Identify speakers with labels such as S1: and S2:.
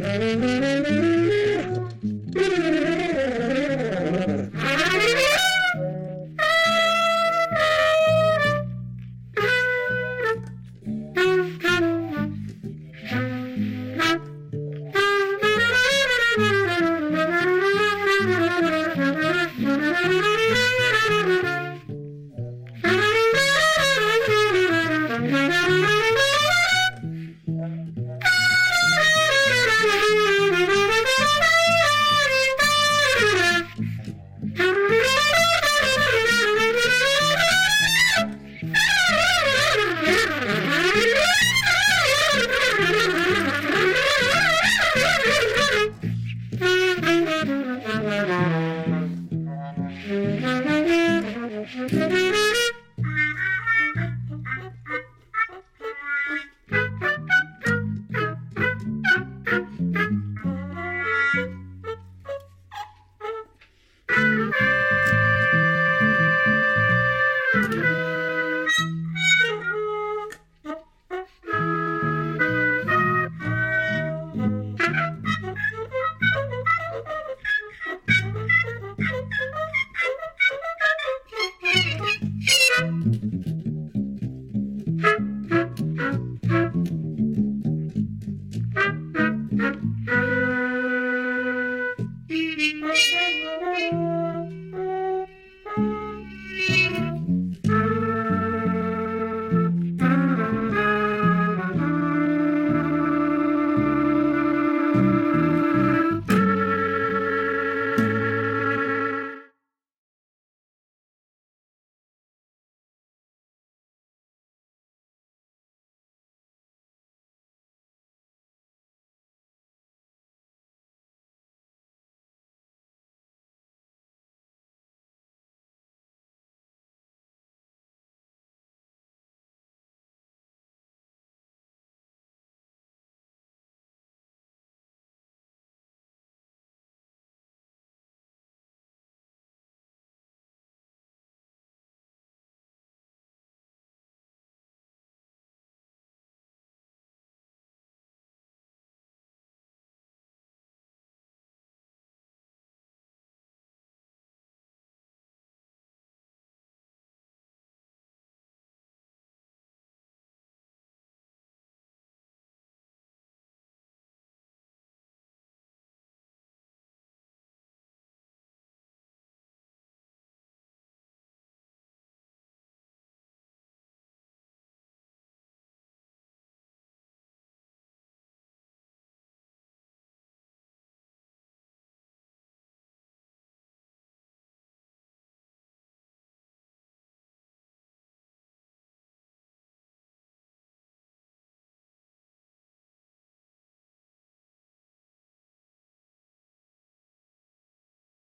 S1: Mm-hmm.